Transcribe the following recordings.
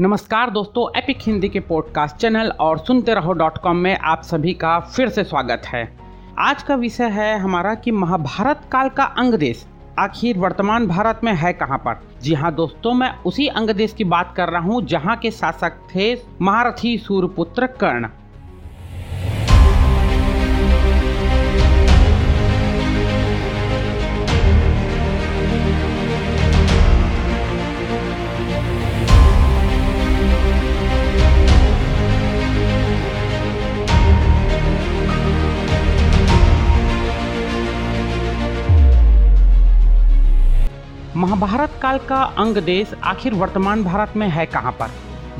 नमस्कार दोस्तों एपिक हिंदी के पॉडकास्ट चैनल और सुनते रहो डॉट कॉम में आप सभी का फिर से स्वागत है। आज का विषय है हमारा कि महाभारत काल का अंग देश आखिर वर्तमान भारत में है कहाँ पर? जी हाँ दोस्तों, मैं उसी अंग देश की बात कर रहा हूँ जहाँ के शासक थे महारथी सूर्यपुत्र कर्ण। महाभारत काल का अंग देश आखिर वर्तमान भारत में है कहाँ पर?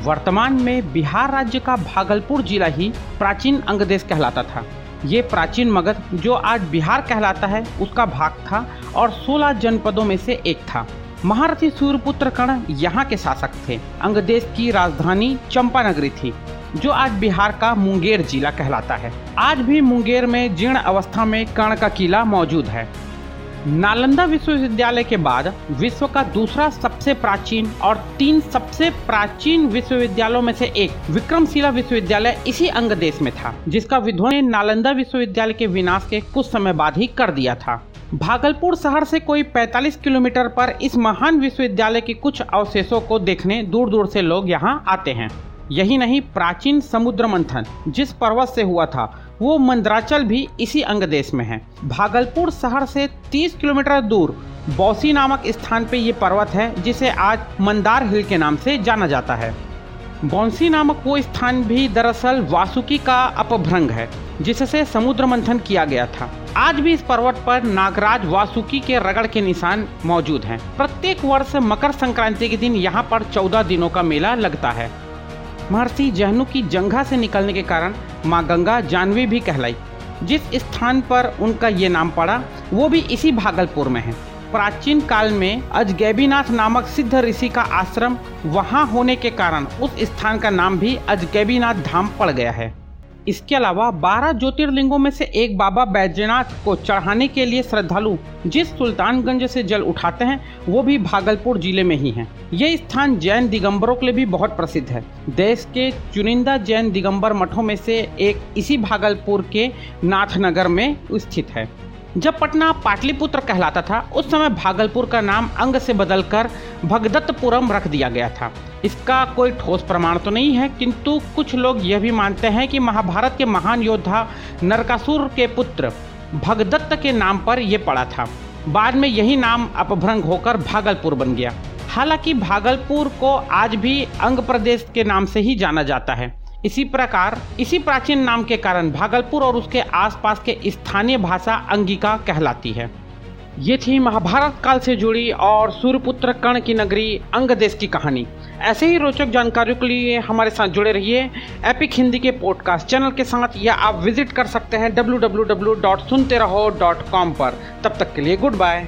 वर्तमान में बिहार राज्य का भागलपुर जिला ही प्राचीन अंग देश कहलाता था। ये प्राचीन मगध जो आज बिहार कहलाता है, उसका भाग था और 16 जनपदों में से एक था। महारथी सूर्यपुत्र कर्ण यहाँ के शासक थे। अंग देश की राजधानी चंपा नगरी थी, जो आज बिहार का मुंगेर जिला कहलाता है। आज भी मुंगेर में जीर्ण अवस्था में कर्ण का किला मौजूद है। नालंदा विश्वविद्यालय के बाद विश्व का दूसरा सबसे प्राचीन और तीन सबसे प्राचीन विश्वविद्यालयों में से एक विक्रमशिला विश्वविद्यालय इसी अंग देश में था, जिसका विद्वान ने नालंदा विश्वविद्यालय के विनाश के कुछ समय बाद ही कर दिया था। भागलपुर शहर से कोई 45 किलोमीटर पर इस महान विश्वविद्यालय के कुछ अवशेषों को देखने दूर दूर से लोग यहाँ आते हैं। यही नहीं, प्राचीन समुद्र मंथन जिस पर्वत से हुआ था, वो मंदराचल भी इसी अंग देश में है। भागलपुर शहर से 30 किलोमीटर दूर बौसी नामक स्थान पे ये पर्वत है, जिसे आज मंदार हिल के नाम से जाना जाता है। बौंसी नामक वो स्थान भी दरअसल वासुकी का अपभ्रंग है, जिससे समुद्र मंथन किया गया था। आज भी इस पर्वत पर नागराज वासुकी के रगड़ के निशान मौजूद हैं। प्रत्येक वर्ष मकर संक्रांति के दिन यहाँ पर चौदह दिनों का मेला लगता है। महर्षि जहनू की जंघा से निकलने के कारण माँ गंगा जानवी भी कहलाई। जिस स्थान पर उनका ये नाम पड़ा, वो भी इसी भागलपुर में है। प्राचीन काल में अजगैबीनाथ नामक सिद्ध ऋषि का आश्रम वहाँ होने के कारण उस स्थान का नाम भी अजगैबीनाथ धाम पड़ गया है। इसके अलावा बारह ज्योतिर्लिंगों में से एक बाबा बैजनाथ को चढ़ाने के लिए श्रद्धालु जिस सुल्तानगंज से जल उठाते हैं, वो भी भागलपुर ज़िले में ही है। ये स्थान जैन दिगंबरों के लिए भी बहुत प्रसिद्ध है। देश के चुनिंदा जैन दिगंबर मठों में से एक इसी भागलपुर के नाथनगर में स्थित है। जब पटना पाटलिपुत्र कहलाता था, उस समय भागलपुर का नाम अंग से बदलकर भगदत्तपुरम रख दिया गया था। इसका कोई ठोस प्रमाण तो नहीं है, किंतु कुछ लोग यह भी मानते हैं कि महाभारत के महान योद्धा नरकासुर के पुत्र भगदत्त के नाम पर यह पड़ा था। बाद में यही नाम अपभ्रंग होकर भागलपुर बन गया। हालाँकि भागलपुर को आज भी अंग प्रदेश के नाम से ही जाना जाता है। इसी प्रकार, इसी प्राचीन नाम के कारण भागलपुर और उसके आसपास के स्थानीय भाषा अंगिका कहलाती है। ये थी महाभारत काल से जुड़ी और सूर्यपुत्र कर्ण की नगरी अंग देश की कहानी। ऐसे ही रोचक जानकारियों के लिए हमारे साथ जुड़े रहिए एपिक हिंदी के पॉडकास्ट चैनल के साथ या आप विज़िट कर सकते हैं डब्ल्यू पर। तब तक के लिए गुड बाय